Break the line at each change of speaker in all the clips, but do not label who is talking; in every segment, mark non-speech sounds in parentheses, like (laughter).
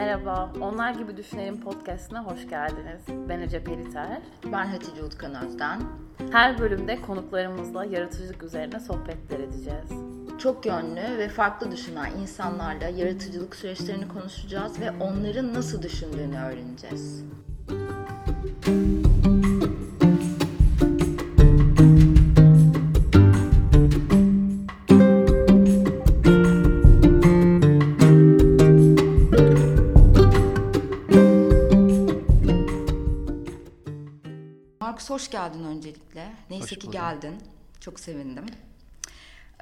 Merhaba, Onlar Gibi Düşünelim podcastına hoş geldiniz. Ben Ece Periter.
Ben Hatice Utkan Özden.
Her bölümde konuklarımızla yaratıcılık üzerine sohbetler edeceğiz.
Çok yönlü ve farklı düşünen insanlarla yaratıcılık süreçlerini konuşacağız ve onların nasıl düşündüğünü öğreneceğiz. Hoş geldin öncelikle. Neyse
Hoş
ki
buldum.
geldin. Çok sevindim.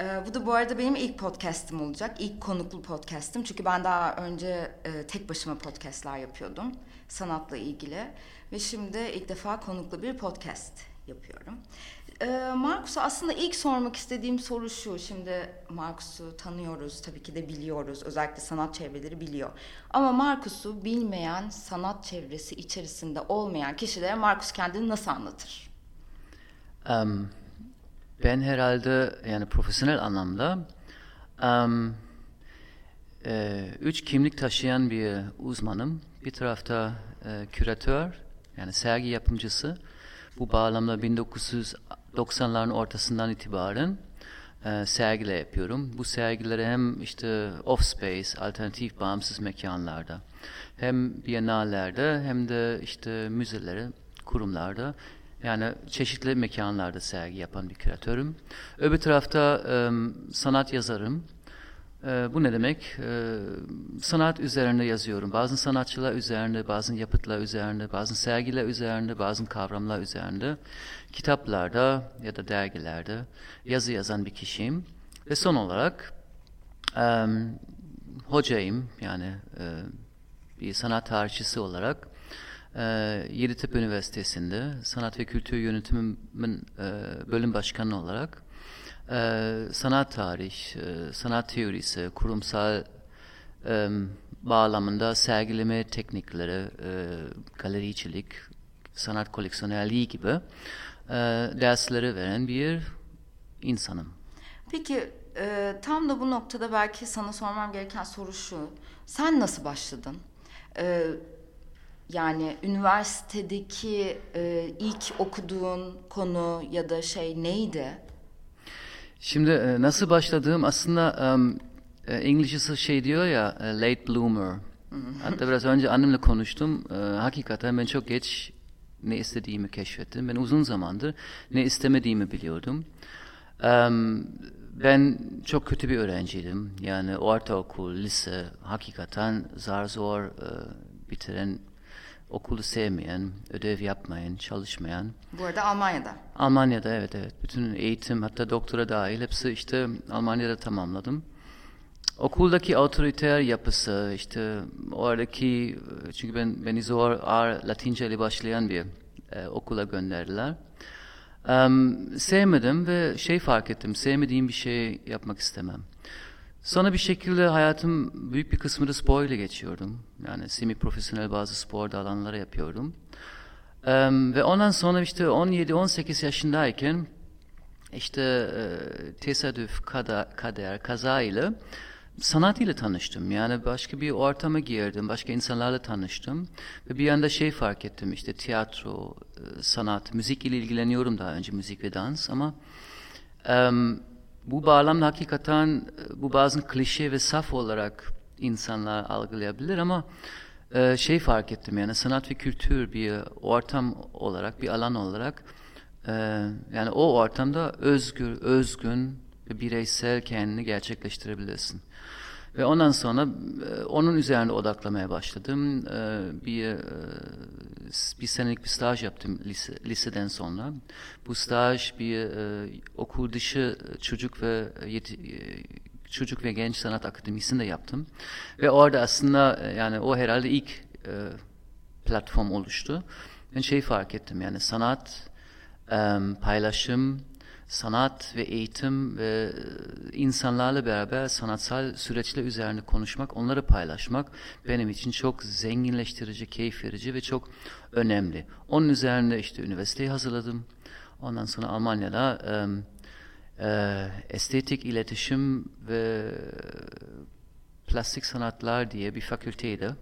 Ee, bu da bu arada benim ilk podcast'im olacak. İlk konuklu podcast'im. Çünkü ben daha önce e, tek başıma podcast'ler yapıyordum. Sanatla ilgili. Ve şimdi ilk defa konuklu bir podcast yapıyorum. Ee, Markus'a aslında ilk sormak istediğim soru şu. Şimdi Markus'u tanıyoruz, tabii ki de biliyoruz. Özellikle sanat çevreleri biliyor. Ama Markus'u bilmeyen, sanat çevresi içerisinde olmayan kişilere Markus kendini nasıl anlatır?
Em, ben herhalde yani profesyonel anlamda em, e, üç kimlik taşıyan bir uzmanım. Bir tarafta e, küratör yani sergi yapımcısı. Bu bağlamda 1990'ların ortasından itibaren e, sergiler yapıyorum. Bu sergileri hem işte off-space, alternatif bağımsız mekanlarda, hem bienallerde hem de işte müzelere, kurumlarda yani çeşitli mekanlarda sergi yapan bir küratörüm. Öbür tarafta e, sanat yazarım. E, bu ne demek? E, sanat üzerine yazıyorum. Bazı sanatçılar üzerinde, bazı yapıtlar üzerinde, bazı sergiler üzerinde, bazı kavramlar üzerinde, kitaplarda ya da dergilerde yazı yazan bir kişiyim. Ve son olarak e, hocayım yani e, bir sanat tarihçisi olarak e, Yeditepe Üniversitesi'nde sanat ve kültür yönetimimin e, bölüm başkanı olarak e, sanat tarih, e, sanat teorisi, kurumsal e, bağlamında sergileme teknikleri, e, galericilik, sanat koleksiyonerliği gibi e, dersleri veren bir insanım.
Peki e, tam da bu noktada belki sana sormam gereken soru şu. Sen nasıl başladın? E, yani üniversitedeki e, ilk okuduğun konu ya da şey neydi?
Şimdi e, nasıl başladığım aslında e, İngilizcesi şey diyor ya e, late bloomer. Hatta biraz önce annemle konuştum. Hakikaten ben çok geç ne istediğimi keşfettim. Ben uzun zamandır ne istemediğimi biliyordum. Ben çok kötü bir öğrenciydim. Yani ortaokul, lise hakikaten zar zor bitiren, okulu sevmeyen, ödev yapmayan, çalışmayan.
Bu arada Almanya'da.
Almanya'da evet evet. Bütün eğitim hatta doktora dahil hepsi işte Almanya'da tamamladım. Okuldaki otoriter yapısı işte oradaki çünkü ben beni zor ağır Latince ile başlayan bir e, okula gönderdiler. Em, sevmedim ve şey fark ettim sevmediğim bir şey yapmak istemem. Sonra bir şekilde hayatım büyük bir kısmını spor ile geçiyordum. Yani semi profesyonel bazı spor alanları yapıyordum. Em, ve ondan sonra işte 17-18 yaşındayken işte e, tesadüf, kader, kader, kaza ile sanat ile tanıştım. Yani başka bir ortama girdim, başka insanlarla tanıştım. Ve bir anda şey fark ettim işte tiyatro, e, sanat, müzik ile ilgileniyorum daha önce müzik ve dans ama em, bu bağlamda hakikaten e, bu bazen klişe ve saf olarak insanlar algılayabilir ama e, şey fark ettim yani sanat ve kültür bir ortam olarak, bir alan olarak e, yani o ortamda özgür, özgün ve bireysel kendini gerçekleştirebilirsin. Ve ondan sonra e, onun üzerine odaklamaya başladım. E, bir e, bir senelik bir staj yaptım lise, liseden sonra. Bu staj bir okul dışı çocuk ve yeti- çocuk ve genç sanat akademisinde yaptım. Ve orada aslında yani o herhalde ilk platform oluştu. Ben şey fark ettim yani sanat, paylaşım, sanat ve eğitim ve e, insanlarla beraber sanatsal süreçler üzerine konuşmak, onları paylaşmak benim için çok zenginleştirici, keyif verici ve çok önemli. Onun üzerine işte üniversiteyi hazırladım. Ondan sonra Almanya'da em, e, estetik, iletişim ve plastik sanatlar diye bir fakülteydi.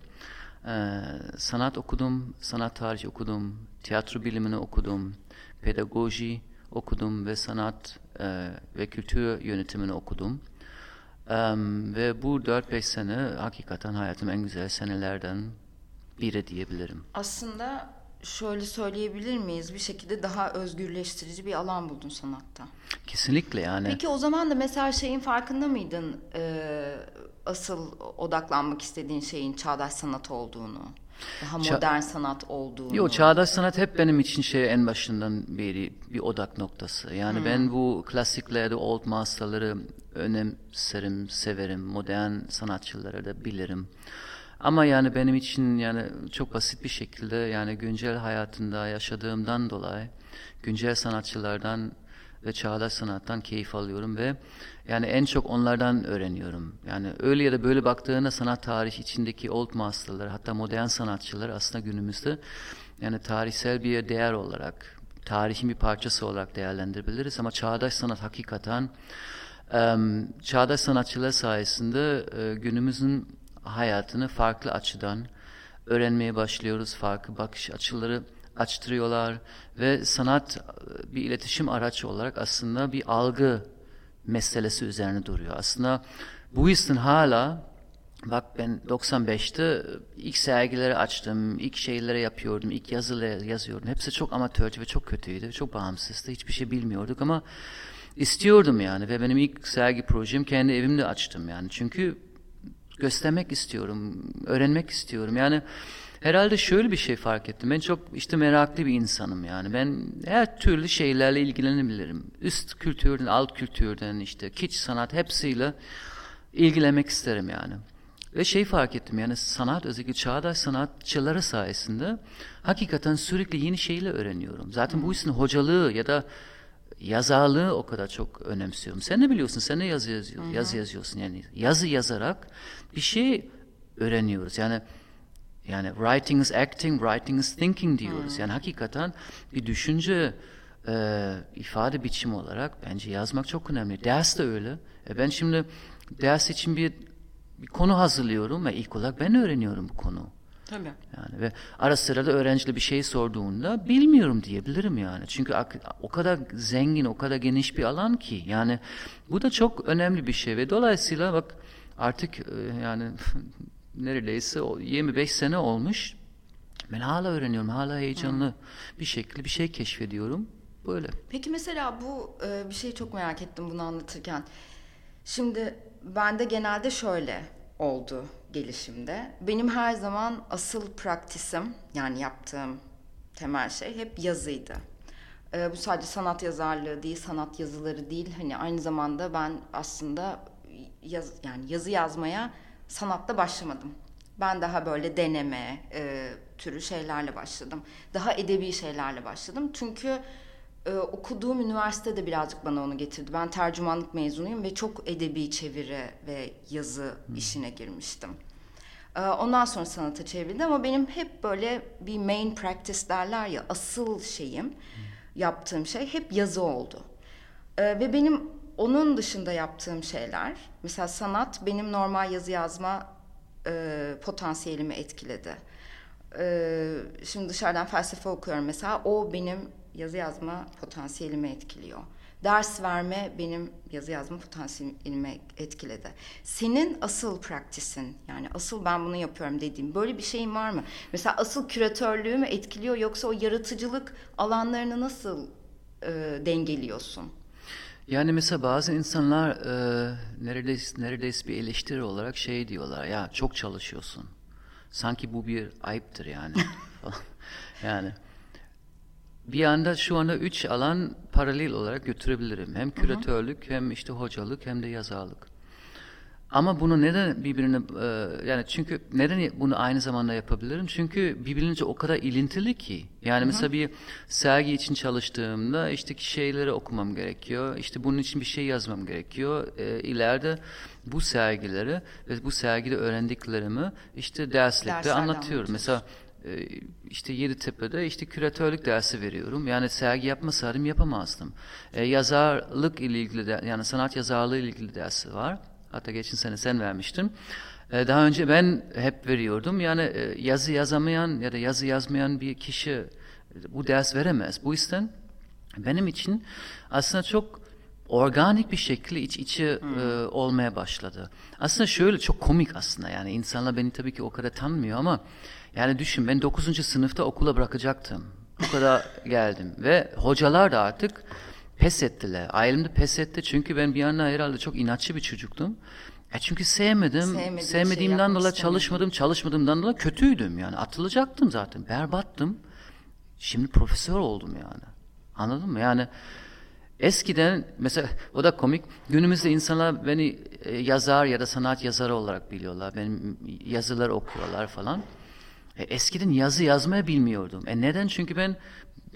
Ee, sanat okudum, sanat tarihi okudum, tiyatro bilimini okudum, pedagoji okudum ve sanat e, ve kültür yönetimini okudum. Um, ve bu 4-5 sene hakikaten hayatım en güzel senelerden biri diyebilirim.
Aslında şöyle söyleyebilir miyiz? Bir şekilde daha özgürleştirici bir alan buldun sanatta.
Kesinlikle yani.
Peki o zaman da mesela şeyin farkında mıydın? Ee, asıl odaklanmak istediğin şeyin çağdaş sanat olduğunu. Daha
Ça-
modern sanat olduğunu.
Yo çağdaş sanat hep benim için şey en başından beri bir odak noktası. Yani ben bu klasiklerde old masterları önemserim, severim. Modern sanatçıları da bilirim. Ama yani benim için yani çok basit bir şekilde yani güncel hayatında yaşadığımdan dolayı güncel sanatçılardan ve çağdaş sanattan keyif alıyorum ve yani en çok onlardan öğreniyorum. Yani öyle ya da böyle baktığında sanat tarihi içindeki old masterlar hatta modern sanatçılar aslında günümüzde yani tarihsel bir değer olarak tarihin bir parçası olarak değerlendirebiliriz ama çağdaş sanat hakikaten çağdaş sanatçılar sayesinde e, günümüzün hayatını farklı açıdan öğrenmeye başlıyoruz. Farklı bakış açıları açtırıyorlar ve sanat e, bir iletişim araçı olarak aslında bir algı meselesi üzerine duruyor. Aslında bu yüzden hala bak ben 95'te ilk sergileri açtım, ilk şeyleri yapıyordum, ilk yazıları yazıyordum. Hepsi çok amatörce ve çok kötüydü, çok bağımsızdı. Hiçbir şey bilmiyorduk ama istiyordum yani ve benim ilk sergi projem kendi evimde açtım yani. Çünkü göstermek istiyorum, öğrenmek istiyorum. Yani herhalde şöyle bir şey fark ettim. Ben çok işte meraklı bir insanım yani. Ben her türlü şeylerle ilgilenebilirim. Üst kültürden, alt kültürden işte kiç sanat hepsiyle ilgilenmek isterim yani. Ve şey fark ettim yani sanat özellikle çağdaş sanatçıları sayesinde hakikaten sürekli yeni şeyler öğreniyorum. Zaten bu işin hocalığı ya da yazarlığı o kadar çok önemsiyorum. Sen ne biliyorsun? Sen ne yazı yazıyorsun? Yazı yazıyorsun yani. Yazı yazarak bir şey öğreniyoruz. Yani yani writing is acting, writing is thinking diyoruz. Yani hakikaten bir düşünce e, ifade biçimi olarak bence yazmak çok önemli. Ders de öyle. E ben şimdi ders için bir, bir konu hazırlıyorum ve ilk olarak ben öğreniyorum bu konu.
Tabii.
Yani ve ara sıra da öğrenciyle bir şey sorduğunda bilmiyorum diyebilirim yani. Çünkü o kadar zengin, o kadar geniş bir alan ki. Yani bu da çok önemli bir şey ve dolayısıyla bak artık e, yani (laughs) neredeyse o 25 sene olmuş. Ben hala öğreniyorum, hala heyecanlı bir şekilde bir şey keşfediyorum. Böyle.
Peki mesela bu e, bir şeyi çok merak ettim bunu anlatırken. Şimdi bende genelde şöyle oldu gelişimde. Benim her zaman asıl praktisim yani yaptığım temel şey hep yazıydı. E, bu sadece sanat yazarlığı değil, sanat yazıları değil. Hani aynı zamanda ben aslında yaz, yani yazı yazmaya sanatta başlamadım. Ben daha böyle deneme e, türü şeylerle başladım. Daha edebi şeylerle başladım. Çünkü e, okuduğum üniversite de birazcık bana onu getirdi. Ben tercümanlık mezunuyum ve çok edebi çeviri ve yazı işine girmiştim. E, ondan sonra sanata çevrildi ama benim hep böyle bir main practice derler ya asıl şeyim, yaptığım şey hep yazı oldu. E, ve benim onun dışında yaptığım şeyler, mesela sanat benim normal yazı yazma e, potansiyelimi etkiledi. E, şimdi dışarıdan felsefe okuyorum mesela, o benim yazı yazma potansiyelimi etkiliyor. Ders verme benim yazı yazma potansiyelimi etkiledi. Senin asıl praktisin yani asıl ben bunu yapıyorum dediğim böyle bir şeyin var mı? Mesela asıl küratörlüğü mü etkiliyor yoksa o yaratıcılık alanlarını nasıl e, dengeliyorsun?
Yani mesela bazı insanlar e, neredeyse, neredeyse bir eleştiri olarak şey diyorlar ya çok çalışıyorsun. Sanki bu bir ayıptır yani. (laughs) yani bir anda şu anda üç alan paralel olarak götürebilirim. Hem küratörlük hem işte hocalık hem de yazarlık. Ama bunu neden birbirine e, yani çünkü neden bunu aynı zamanda yapabilirim? Çünkü birbirine o kadar ilintili ki. Yani mesela bir sergi için çalıştığımda işte şeyleri okumam gerekiyor. İşte bunun için bir şey yazmam gerekiyor. E, ileride bu sergileri ve bu sergide öğrendiklerimi işte derslikte anlatıyorum. Mesela e, işte Yeditepe'de işte küratörlük dersi veriyorum. Yani sergi yapmasaydım yapamazdım. E, yazarlık ile ilgili de, yani sanat yazarlığı ile ilgili dersi var. Hatta geçen sene sen vermiştin. E, daha önce ben hep veriyordum. Yani e, yazı yazamayan ya da yazı yazmayan bir kişi e, bu ders veremez. Bu yüzden benim için aslında çok organik bir şekilde iç içe hmm. e, olmaya başladı. Aslında şöyle çok komik aslında yani insanlar beni tabii ki o kadar tanımıyor ama yani düşün ben 9. sınıfta okula bırakacaktım. Bu kadar (laughs) geldim ve hocalar da artık pes ettiler. Ailem de pes etti çünkü ben bir yandan herhalde çok inatçı bir çocuktum. E çünkü sevmedim. Sevmediğim Sevmediğimden şey dolayı çalışmadım. Çalışmadığımdan dolayı kötüydüm yani. Atılacaktım zaten. Berbattım. Şimdi profesör oldum yani. Anladın mı? Yani eskiden mesela o da komik. Günümüzde insanlar beni e, yazar ya da sanat yazarı olarak biliyorlar. Benim yazılar okuyorlar falan. E, eskiden yazı yazmaya bilmiyordum. E neden? Çünkü ben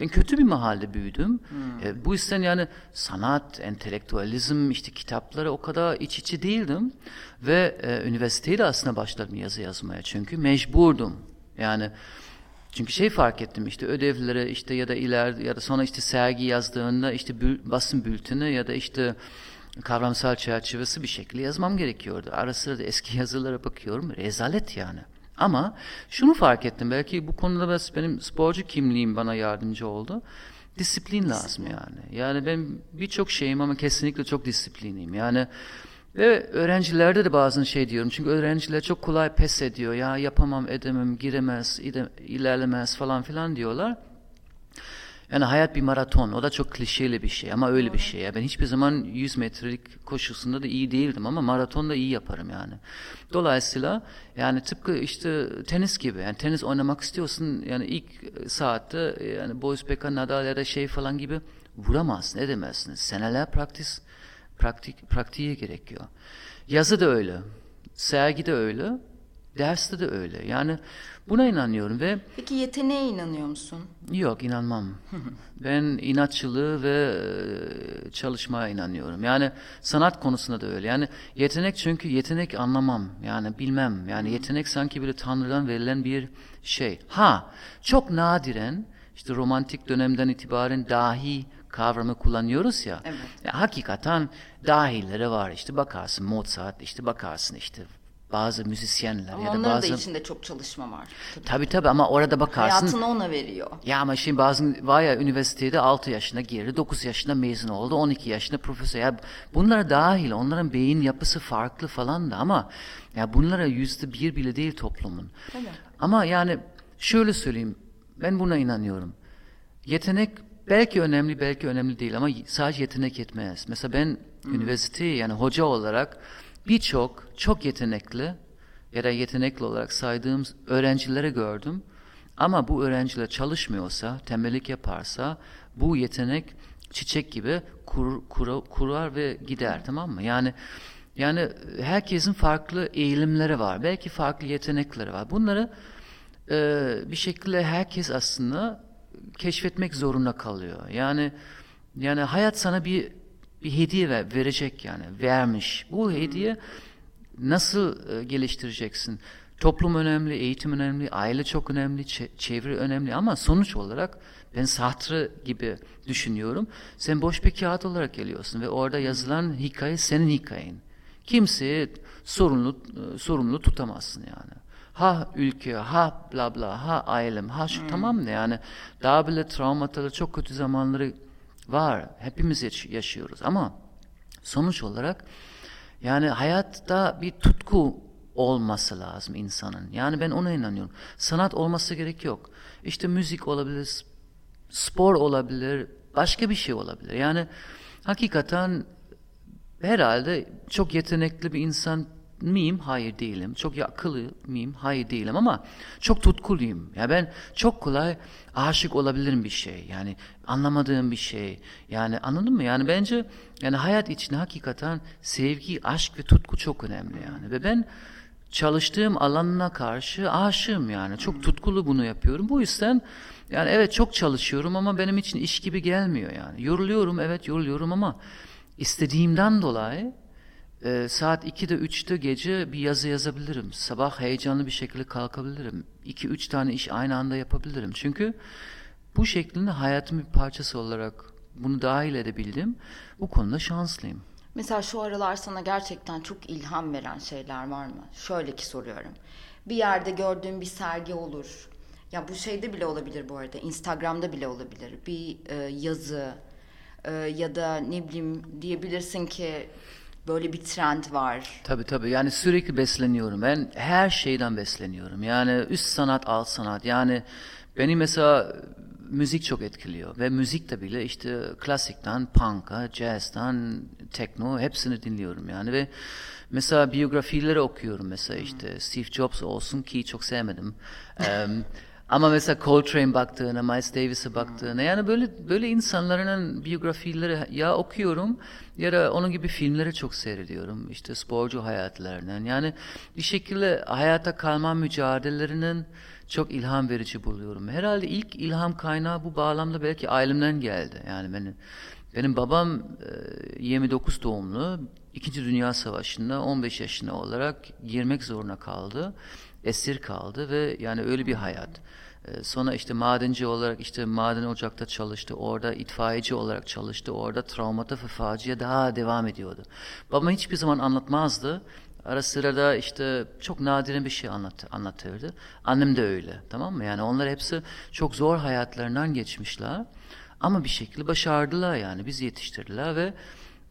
ben kötü bir mahalle büyüdüm. Hmm. E, bu yüzden yani sanat, entelektüelizm, işte kitaplara o kadar iç içi değildim. Ve e, üniversiteye de aslında başladım yazı yazmaya. Çünkü mecburdum. Yani çünkü şey fark ettim işte ödevlere işte ya da ileride ya da sonra işte sergi yazdığında işte bül, basın bülteni ya da işte kavramsal çerçevesi bir şekilde yazmam gerekiyordu. Ara sıra da eski (laughs) yazılara bakıyorum. Rezalet yani. Ama şunu fark ettim. Belki bu konuda benim sporcu kimliğim bana yardımcı oldu. Disiplin lazım yani. Yani ben birçok şeyim ama kesinlikle çok disiplinliyim. Yani ve öğrencilerde de bazen şey diyorum. Çünkü öğrenciler çok kolay pes ediyor. Ya yapamam, edemem, giremez, ilerlemez falan filan diyorlar. Yani hayat bir maraton. O da çok klişeli bir şey ama öyle bir şey. Ben hiçbir zaman 100 metrelik koşusunda da iyi değildim ama maratonda iyi yaparım yani. Dolayısıyla yani tıpkı işte tenis gibi. Yani tenis oynamak istiyorsun yani ilk saatte yani Boris Becker, Nadal ya da şey falan gibi vuramazsın, edemezsin. Seneler praktis, praktik, praktiğe gerekiyor. Yazı da öyle. Sergi de öyle. Derste de öyle. Yani buna inanıyorum ve...
Peki yeteneğe inanıyor musun?
Yok inanmam. (laughs) ben inatçılığı ve çalışmaya inanıyorum. Yani sanat konusunda da öyle. Yani yetenek çünkü yetenek anlamam. Yani bilmem. Yani yetenek sanki böyle Tanrı'dan verilen bir şey. Ha çok nadiren işte romantik dönemden itibaren dahi kavramı kullanıyoruz ya. Evet. ya hakikaten dahilere var işte bakarsın Mozart işte bakarsın işte bazı müzisyenler
ama
ya da
bazı... da içinde çok çalışma var.
Tabii tabii, tabii ama orada bakarsın...
Hayatını ona veriyor.
Ya ama şimdi bazı var ya üniversitede 6 yaşında girdi, 9 yaşında mezun oldu, 12 yaşında profesör. Ya bunlar dahil, onların beyin yapısı farklı falan da ama ya bunlara yüzde bir bile değil toplumun. Tabii. Ama yani şöyle söyleyeyim, ben buna inanıyorum. Yetenek belki önemli, belki önemli değil ama sadece yetenek yetmez. Mesela ben hmm. üniversite yani hoca olarak birçok çok yetenekli ya da yetenekli olarak saydığım öğrencileri gördüm. Ama bu öğrenciler çalışmıyorsa, tembellik yaparsa bu yetenek çiçek gibi kur, kur, kurar ve gider tamam mı? Yani yani herkesin farklı eğilimleri var. Belki farklı yetenekleri var. Bunları e, bir şekilde herkes aslında keşfetmek zorunda kalıyor. Yani yani hayat sana bir bir hediye ver, verecek yani vermiş. Bu hediye nasıl e, geliştireceksin? Toplum önemli, eğitim önemli, aile çok önemli, çevre önemli ama sonuç olarak ben Sartre gibi düşünüyorum. Sen boş bir kağıt olarak geliyorsun ve orada yazılan hikaye senin hikayen. Kimseye sorumlu e, sorumlu tutamazsın yani. Ha ülke, ha bla bla, ha ailem, ha şu hmm. tamam ne yani. Daha bile travmatalı çok kötü zamanları var. Hepimiz yaşıyoruz ama sonuç olarak yani hayatta bir tutku olması lazım insanın. Yani ben ona inanıyorum. Sanat olması gerek yok. İşte müzik olabilir, spor olabilir, başka bir şey olabilir. Yani hakikaten herhalde çok yetenekli bir insan miyim? Hayır değilim. Çok akıllı mıyım? Hayır değilim ama çok tutkuluyum. Ya ben çok kolay aşık olabilirim bir şey. Yani anlamadığım bir şey. Yani anladın mı? Yani bence yani hayat için hakikaten sevgi, aşk ve tutku çok önemli yani. Ve ben çalıştığım alanına karşı aşığım yani. Çok tutkulu bunu yapıyorum. Bu yüzden yani evet çok çalışıyorum ama benim için iş gibi gelmiyor yani. Yoruluyorum evet yoruluyorum ama istediğimden dolayı e, saat 2'de 3'te gece bir yazı yazabilirim. Sabah heyecanlı bir şekilde kalkabilirim. 2-3 tane iş aynı anda yapabilirim. Çünkü bu şeklinde hayatımın bir parçası olarak bunu dahil edebildim. Bu konuda şanslıyım.
Mesela şu aralar sana gerçekten çok ilham veren şeyler var mı? Şöyle ki soruyorum. Bir yerde gördüğün bir sergi olur. Ya bu şeyde bile olabilir bu arada. Instagram'da bile olabilir. Bir e, yazı e, ya da ne bileyim diyebilirsin ki böyle bir trend var.
Tabii tabii yani sürekli besleniyorum. Ben her şeyden besleniyorum. Yani üst sanat, alt sanat. Yani beni mesela müzik çok etkiliyor. Ve müzik de bile işte klasikten punk'a, jazz'tan tekno hepsini dinliyorum yani. Ve mesela biyografileri okuyorum mesela işte Steve Jobs olsun ki çok sevmedim. (laughs) Em, ama mesela Coltrane baktığına, Miles Davis'e baktığına yani böyle böyle insanların biyografileri ya okuyorum ya da onun gibi filmleri çok seyrediyorum. İşte sporcu hayatlarından. Yani bir şekilde hayata kalma mücadelelerinin çok ilham verici buluyorum. Herhalde ilk ilham kaynağı bu bağlamda belki ailemden geldi. Yani benim benim babam e, 29 doğumlu. İkinci Dünya Savaşı'nda 15 yaşında olarak girmek zorunda kaldı. Esir kaldı ve yani öyle bir hayat. E, Sonra işte madenci olarak işte maden ocakta çalıştı. Orada itfaiyeci olarak çalıştı. Orada travmata ve daha devam ediyordu. Babam hiçbir zaman anlatmazdı. Ara sıra da işte çok nadiren bir şey anlat, anlatırdı. Annem de öyle tamam mı? Yani onlar hepsi çok zor hayatlarından geçmişler. Ama bir şekilde başardılar yani. Biz yetiştirdiler ve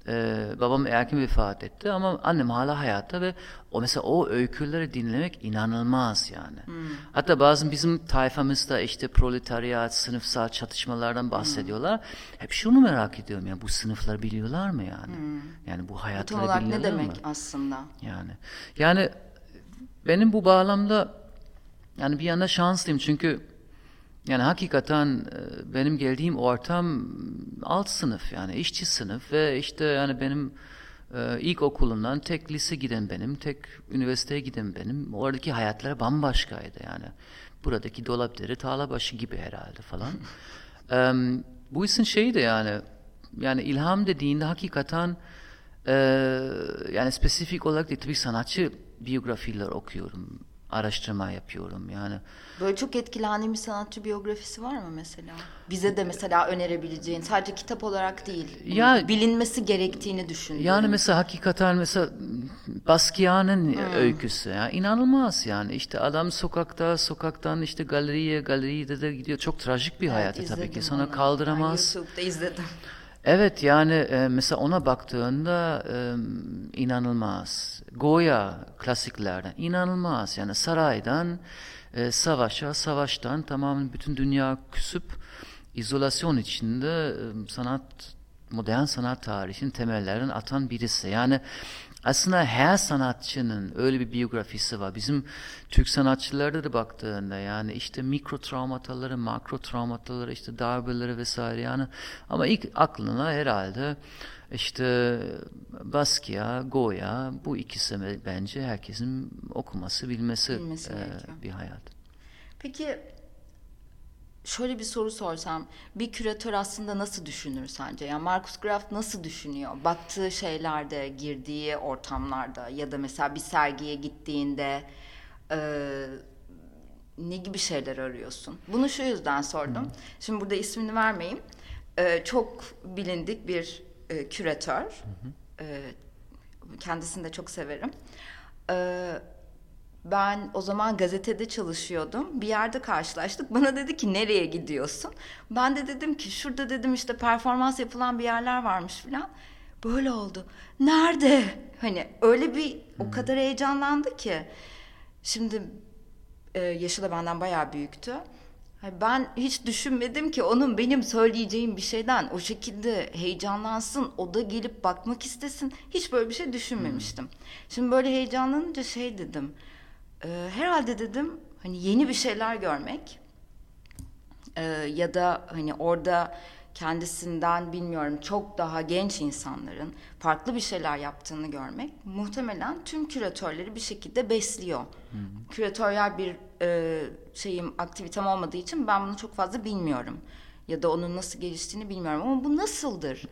e, babam erken vefat etti ama annem hala hayatta ve o mesela o öyküleri dinlemek inanılmaz yani. Hatta bazen bizim tayfamızda işte proletariyat, sınıfsal çatışmalardan bahsediyorlar. Hep şunu merak ediyorum ya bu sınıfları biliyorlar mı yani? Yani bu hayatları
ne
biliyorlar
demek
mı?
aslında?
Yani yani benim bu bağlamda yani bir yana şanslıyım çünkü yani hakikaten e, benim geldiğim ortam alt sınıf yani işçi sınıf ve işte yani benim e, ilk okulundan tek lise giden benim, tek üniversiteye giden benim. Oradaki hayatlar bambaşkaydı yani. Buradaki dolapdere Tağlabaşı gibi herhalde falan. (laughs) Bu işin şeyi de yani yani ilham dediğinde hakikaten e, yani spesifik olarak değil tabii sanatçı biyografiler okuyorum, araştırma yapıyorum yani.
Böyle çok etkilendiğin bir sanatçı biyografisi var mı mesela? Bize de mesela önerebileceğin, sadece kitap olarak değil,
Ya-
bilinmesi gerektiğini düşündüğün.
Yani mesela hakikaten mesela Basquiat'ın öyküsü ya inanılmaz yani işte adam sokakta sokaktan işte galeriye galeride de gidiyor çok trajik bir
Evet,
hayatı tabii ki sonra
onu.
kaldıramaz.
Ben YouTube'da izledim.
Evet yani e, mesela ona baktığında e, inanılmaz. Goya klasiklerden inanılmaz yani saraydan e, savaşa, savaştan tamamen bütün dünya küsüp izolasyon içinde e, sanat, modern sanat tarihinin temellerini atan birisi. Yani aslında her sanatçının öyle bir biyografisi var. Bizim Türk sanatçılarda da baktığında yani işte mikro travmataları, makro travmataları, işte darbeleri vesaire yani ama ilk aklına herhalde işte Basquiat, Goya bu ikisi be- bence herkesin okuması, bilmesi,
Bilmesi
e, bir hayat.
Peki şöyle bir soru sorsam bir küratör aslında nasıl düşünür sence? Yani Marcus Graff nasıl düşünüyor? Baktığı şeylerde, girdiği ortamlarda ya da mesela bir sergiye gittiğinde e, ne gibi şeyler arıyorsun? Bunu şu yüzden sordum. Şimdi burada ismini vermeyeyim. E, çok bilindik bir e, küratör. E, kendisini de çok severim. E, ben o zaman gazetede çalışıyordum. Bir yerde karşılaştık. Bana dedi ki nereye gidiyorsun? Ben de dedim ki şurada dedim işte performans yapılan bir yerler varmış filan. Böyle oldu. Nerede? Hani öyle bir o kadar heyecanlandı ki. Şimdi e, yaşı da benden bayağı büyüktü. Hani Ben hiç düşünmedim ki onun benim söyleyeceğim bir şeyden o şekilde heyecanlansın, o da gelip bakmak istesin. Hiç böyle bir şey düşünmemiştim. Şimdi böyle heyecanlanınca şey dedim. E, herhalde dedim hani yeni bir şeyler görmek e, ya da hani orada kendisinden bilmiyorum çok daha genç insanların farklı bir şeyler yaptığını görmek muhtemelen tüm küratörleri bir şekilde besliyor. Küratöryel bir e, şeyim aktivitem olmadığı için ben bunu çok fazla bilmiyorum. Ya da onun nasıl geliştiğini bilmiyorum ama bu nasıldır?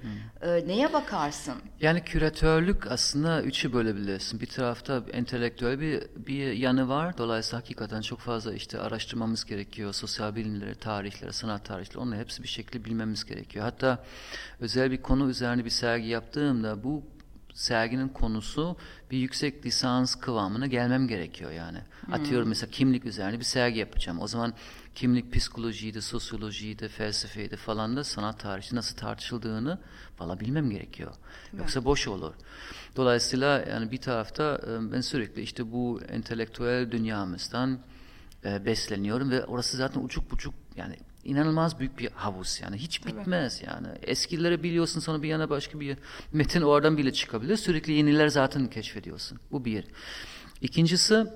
E, neye bakarsın?
Yani küratörlük aslında üçü bölebilirsin. Bir tarafta entelektüel bir, bir yanı var. Dolayısıyla hakikaten çok fazla işte araştırmamız gerekiyor. Sosyal bilimleri, tarihleri, sanat tarihleri onları hepsi bir şekilde bilmemiz gerekiyor. Hatta özel bir konu üzerine bir sergi yaptığımda bu serginin konusu bir yüksek lisans kıvamına gelmem gerekiyor yani. Atıyorum mesela kimlik üzerine bir sergi yapacağım. O zaman kimlik psikolojiydi, sosyolojiydi, felsefeydi falan da sanat tarihi nasıl tartışıldığını valla bilmem gerekiyor. Yoksa boş olur. Dolayısıyla yani bir tarafta e, ben sürekli işte bu entelektüel dünyamızdan e, besleniyorum ve orası zaten uçuk buçuk yani inanılmaz büyük bir havuz yani. Hiç bitmez yani. Eskileri biliyorsun sonra bir yana başka bir metin oradan bile çıkabilir. Sürekli yeniler zaten keşfediyorsun. Bu bir. İkincisi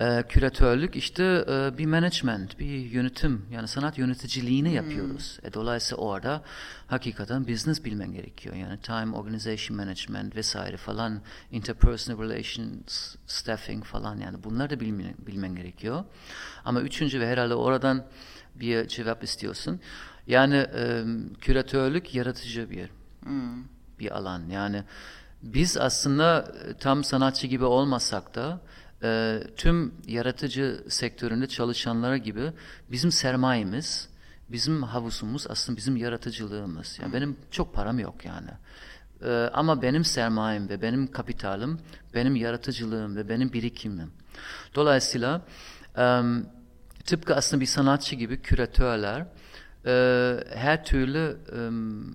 e, küratörlük. İşte e, bir management, bir yönetim yani sanat yöneticiliğini yapıyoruz. E, dolayısıyla orada hakikaten business bilmen gerekiyor. Yani time organization management vesaire falan, interpersonal relations, staffing falan yani bunları da bilmen, bilmen gerekiyor. Ama üçüncü ve herhalde oradan bir cevap istiyorsun. Yani e, küratörlük yaratıcı bir bir alan. Yani biz aslında tam sanatçı gibi olmasak da e, tüm yaratıcı sektöründe çalışanlara gibi bizim sermayemiz, bizim havuzumuz aslında bizim yaratıcılığımız. Yani benim çok param yok yani. E, ama benim sermayem ve benim kapitalim, benim yaratıcılığım ve benim birikimim. Dolayısıyla e, tıpkı aslında bir sanatçı gibi küratörler e, her türlü e,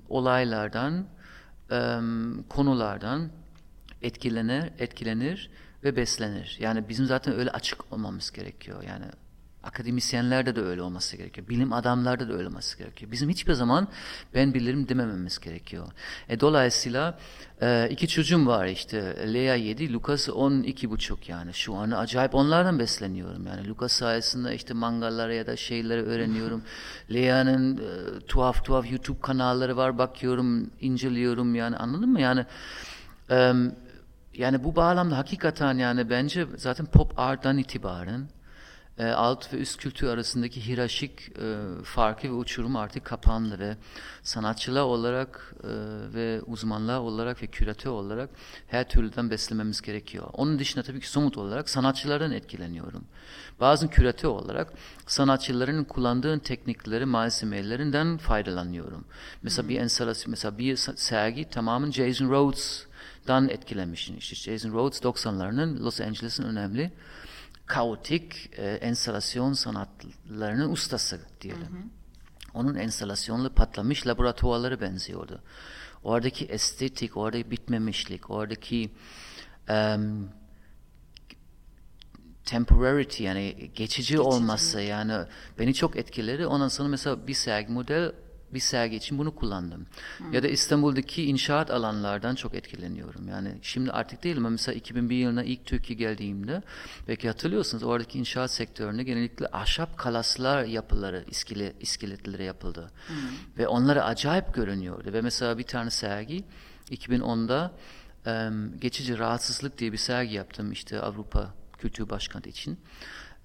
olaylardan, e, konulardan etkilenir, etkilenir ve beslenir. Yani bizim zaten öyle açık olmamız gerekiyor. Yani akademisyenlerde de öyle olması gerekiyor. Bilim adamlarda da öyle olması gerekiyor. Bizim hiçbir zaman ben bilirim demememiz gerekiyor. E, dolayısıyla e, iki çocuğum var işte. Lea 7, Lucas 12 buçuk yani. Şu an acayip onlardan besleniyorum. Yani Lucas sayesinde işte mangalara ya da şeyleri öğreniyorum. (laughs) Lea'nın e, tuhaf tuhaf YouTube kanalları var. Bakıyorum, inceliyorum yani anladın mı? Yani e, yani bu bağlamda hakikaten yani bence zaten pop art'tan itibaren e, alt ve üst kültür arasındaki hiraşik e, farkı ve uçurum artık kapandı ve sanatçılar olarak e, ve uzmanlar olarak ve küratör olarak her türlüden beslememiz gerekiyor. Onun dışında tabii ki somut olarak sanatçılardan etkileniyorum. Bazı küratör olarak sanatçıların kullandığı teknikleri, malzemelerinden faydalanıyorum. Mesela bir enstalasyon, mesela bir sergi tamamen Jason Rhodes'dan etkilenmişim. İşte Jason Rhodes 90'larının Los Angeles'ın önemli kaotik e, enstalasyon sanatlarının ustası diyelim. Hı hı. Onun enstalasyonlu patlamış laboratuvarları benziyordu. Oradaki estetik, oradaki bitmemişlik, oradaki um, temporarity yani geçici, geçici olması yani beni çok etkileri. Ondan sonra mesela bir sergi model bir sergi için bunu kullandım. Hmm. Ya da İstanbul'daki inşaat alanlardan çok etkileniyorum. Yani şimdi artık değil ama mesela 2001 yılında ilk Türkiye geldiğimde belki hatırlıyorsunuz oradaki inşaat sektöründe genellikle ahşap kalaslar yapıları, iskele, iskeletleri yapıldı. Hmm. Ve onları acayip görünüyordu. Ve mesela bir tane sergi 2010'da um, geçici rahatsızlık diye bir sergi yaptım işte Avrupa Kültür Başkenti için.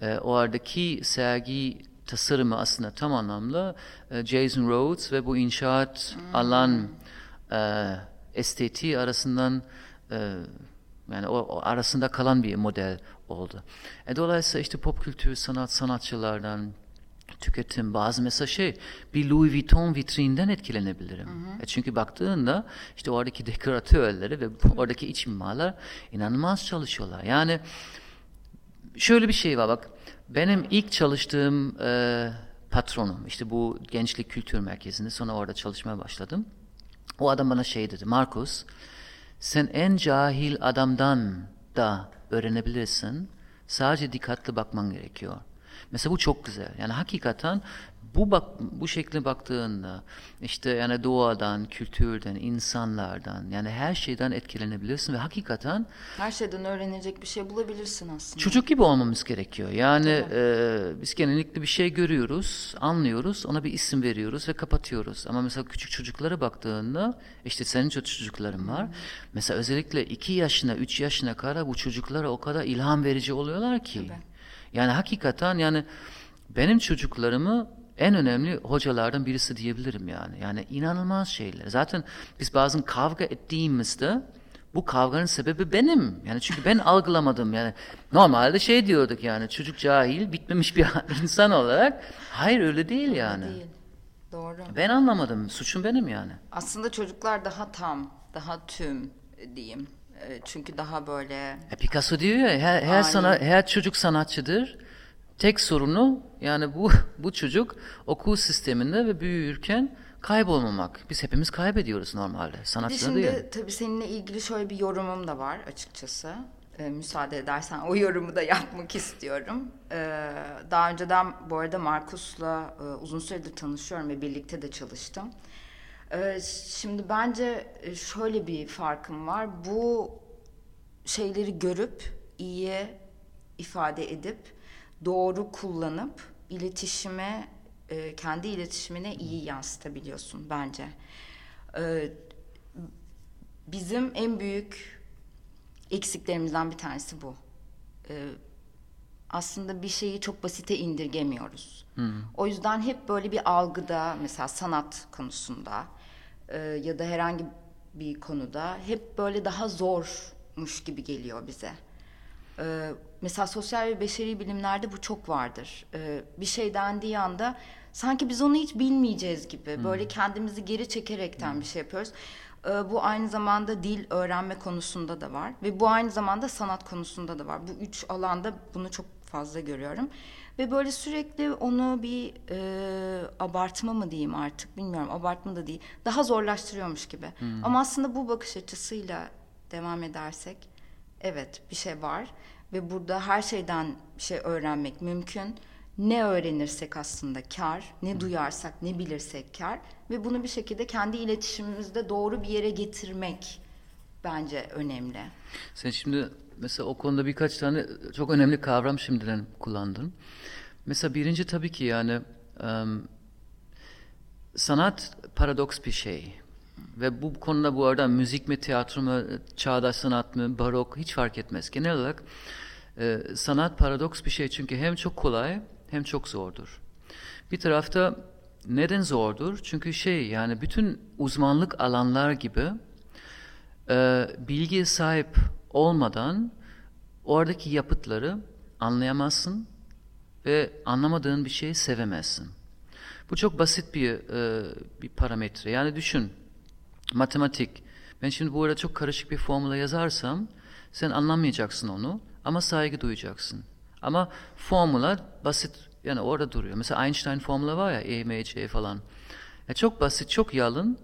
E, o aradaki sergi tasarımı aslında tam anlamda e, Jason Rhodes ve bu inşaat hmm. alan e, estetiği arasından e, yani o, o arasında kalan bir model oldu. E, dolayısıyla işte pop kültür sanat sanatçılardan tüketim bazı mesela şey bir Louis Vuitton vitrinden etkilenebilirim. Hı hı. E çünkü baktığında işte oradaki dekoratörleri ve oradaki iç mimarlar inanılmaz çalışıyorlar. Yani şöyle bir şey var bak benim ilk çalıştığım e, patronum işte bu gençlik kültür merkezinde sonra orada çalışmaya başladım. O adam bana şey dedi Markus sen en cahil adamdan da öğrenebilirsin. Sadece dikkatli bakman gerekiyor. Mesela bu çok güzel. Yani hakikaten bu bak bu şekilde baktığında işte yani doğadan, kültürden, insanlardan yani her şeyden etkilenebilirsin ve hakikaten
her şeyden öğrenecek bir şey bulabilirsin aslında.
Çocuk gibi olmamız gerekiyor. Yani e, biz genellikle bir şey görüyoruz, anlıyoruz, ona bir isim veriyoruz ve kapatıyoruz. Ama mesela küçük çocuklara baktığında işte senin çocukların var. Hmm. Mesela özellikle iki yaşına, üç yaşına kadar bu çocuklara o kadar ilham verici oluyorlar ki. Tabii. Yani hakikaten yani benim çocuklarımı en önemli hocalardan birisi diyebilirim yani. Yani inanılmaz şeyler. Zaten biz bazen kavga ettiğimizde bu kavganın sebebi benim. Yani çünkü ben algılamadım yani. Normalde şey diyorduk yani çocuk cahil, bitmemiş bir (laughs) insan olarak. Hayır öyle değil yani. Öyle değil.
Doğru.
Ben anlamadım. Suçum benim yani.
Aslında çocuklar daha tam, daha tüm, diyeyim. E, çünkü daha böyle
E, Picasso diyor ya her, her sana her çocuk sanatçıdır. Tek sorunu yani bu (laughs) bu çocuk okul sisteminde ve büyürken kaybolmamak. Biz hepimiz kaybediyoruz normalde.
Bir de
Sanatçılar
şimdi
değil.
tabii seninle ilgili şöyle bir yorumum da var açıkçası. Ee, müsaade edersen o yorumu da (laughs) yapmak istiyorum. Ee, daha önceden bu arada Markus'la e, uzun süredir tanışıyorum ve birlikte de çalıştım. Ee, şimdi bence e, şöyle bir farkım var. Bu şeyleri görüp iyi ifade edip doğru kullanıp iletişime e, kendi iletişimine iyi yansıtabiliyorsun bence. Ee, bizim en büyük eksiklerimizden bir tanesi bu. Ee, aslında bir şeyi çok basite indirgemiyoruz. O yüzden hep böyle bir algıda mesela sanat konusunda e, ya da herhangi bir konuda hep böyle daha zormuş gibi geliyor bize. Ee, mesela sosyal ve beşeri bilimlerde bu çok vardır. Ee, bir şey dendiği anda sanki biz onu hiç bilmeyeceğiz gibi böyle kendimizi geri çekerekten bir şey yapıyoruz. Ee, bu aynı zamanda dil öğrenme konusunda da var ve bu aynı zamanda sanat konusunda da var. Bu üç alanda bunu çok fazla görüyorum. Ve böyle sürekli onu bir e, abartma mı diyeyim artık bilmiyorum abartma da değil. Daha zorlaştırıyormuş gibi. Ama aslında bu bakış açısıyla devam edersek evet bir şey var ve burada her şeyden bir şey öğrenmek mümkün. Ne öğrenirsek aslında kar, ne duyarsak, ne bilirsek kar ve bunu bir şekilde kendi iletişimimizde doğru bir yere getirmek bence önemli.
Sen şimdi mesela o konuda birkaç tane çok önemli kavram şimdiden kullandın. Mesela birinci tabii ki yani em, sanat paradoks bir şey. Ve bu konuda bu arada müzik mi, tiyatro mu, çağdaş sanat mı, barok hiç fark etmez. Genel olarak e, sanat paradoks bir şey çünkü hem çok kolay hem çok zordur. Bir tarafta neden zordur? Çünkü şey yani bütün uzmanlık alanlar gibi e, bilgiye sahip olmadan oradaki yapıtları anlayamazsın ve anlamadığın bir şeyi sevemezsin. Bu çok basit bir e, bir parametre. Yani düşün, matematik. Ben şimdi bu arada çok karışık bir formula yazarsam sen anlamayacaksın onu ama saygı duyacaksın. Ama formula basit yani orada duruyor. Mesela Einstein formula var ya E, falan. Ya çok basit, çok yalın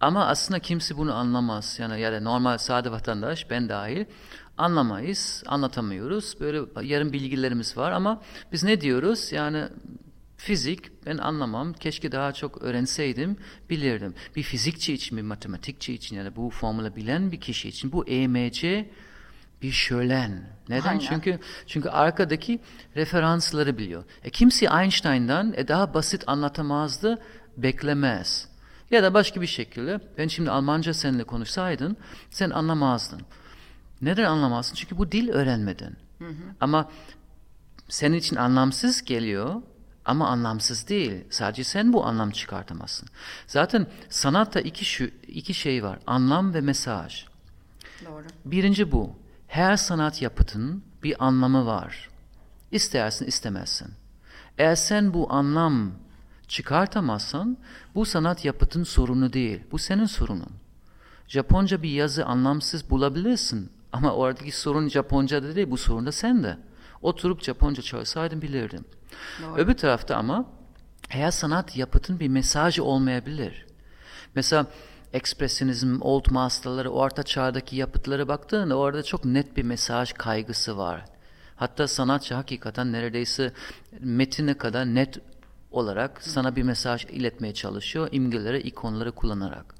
ama aslında kimse bunu anlamaz. Yani ya da normal sade vatandaş ben dahil anlamayız, anlatamıyoruz. Böyle yarım bilgilerimiz var ama biz ne diyoruz? Yani fizik ben anlamam. Keşke daha çok öğrenseydim, bilirdim. Bir fizikçi için, bir matematikçi için ya da bu formülü bilen bir kişi için bu EMC bir şölen. Neden?
Aynen.
Çünkü çünkü arkadaki referansları biliyor. E kimse Einstein'dan e, daha basit anlatamazdı, beklemez. Ya da başka bir şekilde ben şimdi Almanca seninle konuşsaydın sen anlamazdın. Neden anlamazsın? Çünkü bu dil öğrenmedin. Ama senin için anlamsız geliyor ama anlamsız değil. Sadece sen bu anlam çıkartamazsın. Zaten sanatta iki, şu, iki şey var. Anlam ve mesaj.
Doğru.
Birinci bu. Her sanat yapıtının bir anlamı var. İstersin istemezsin. Eğer sen bu anlam çıkartamazsan bu sanat yapıtın sorunu değil. Bu senin sorunun. Japonca bir yazı anlamsız bulabilirsin ama oradaki sorun Japonca'da değil bu sorun da sende. Oturup Japonca çalışsaydın bilirdim. Öbür tarafta ama her sanat yapıtın bir mesajı olmayabilir. Mesela ekspresyonizm, old masterları, orta çağdaki yapıtlara baktığında orada çok net bir mesaj kaygısı var. Hatta sanatçı hakikaten neredeyse metine kadar net olarak sana bir mesaj iletmeye çalışıyor imgeleri, ikonları kullanarak.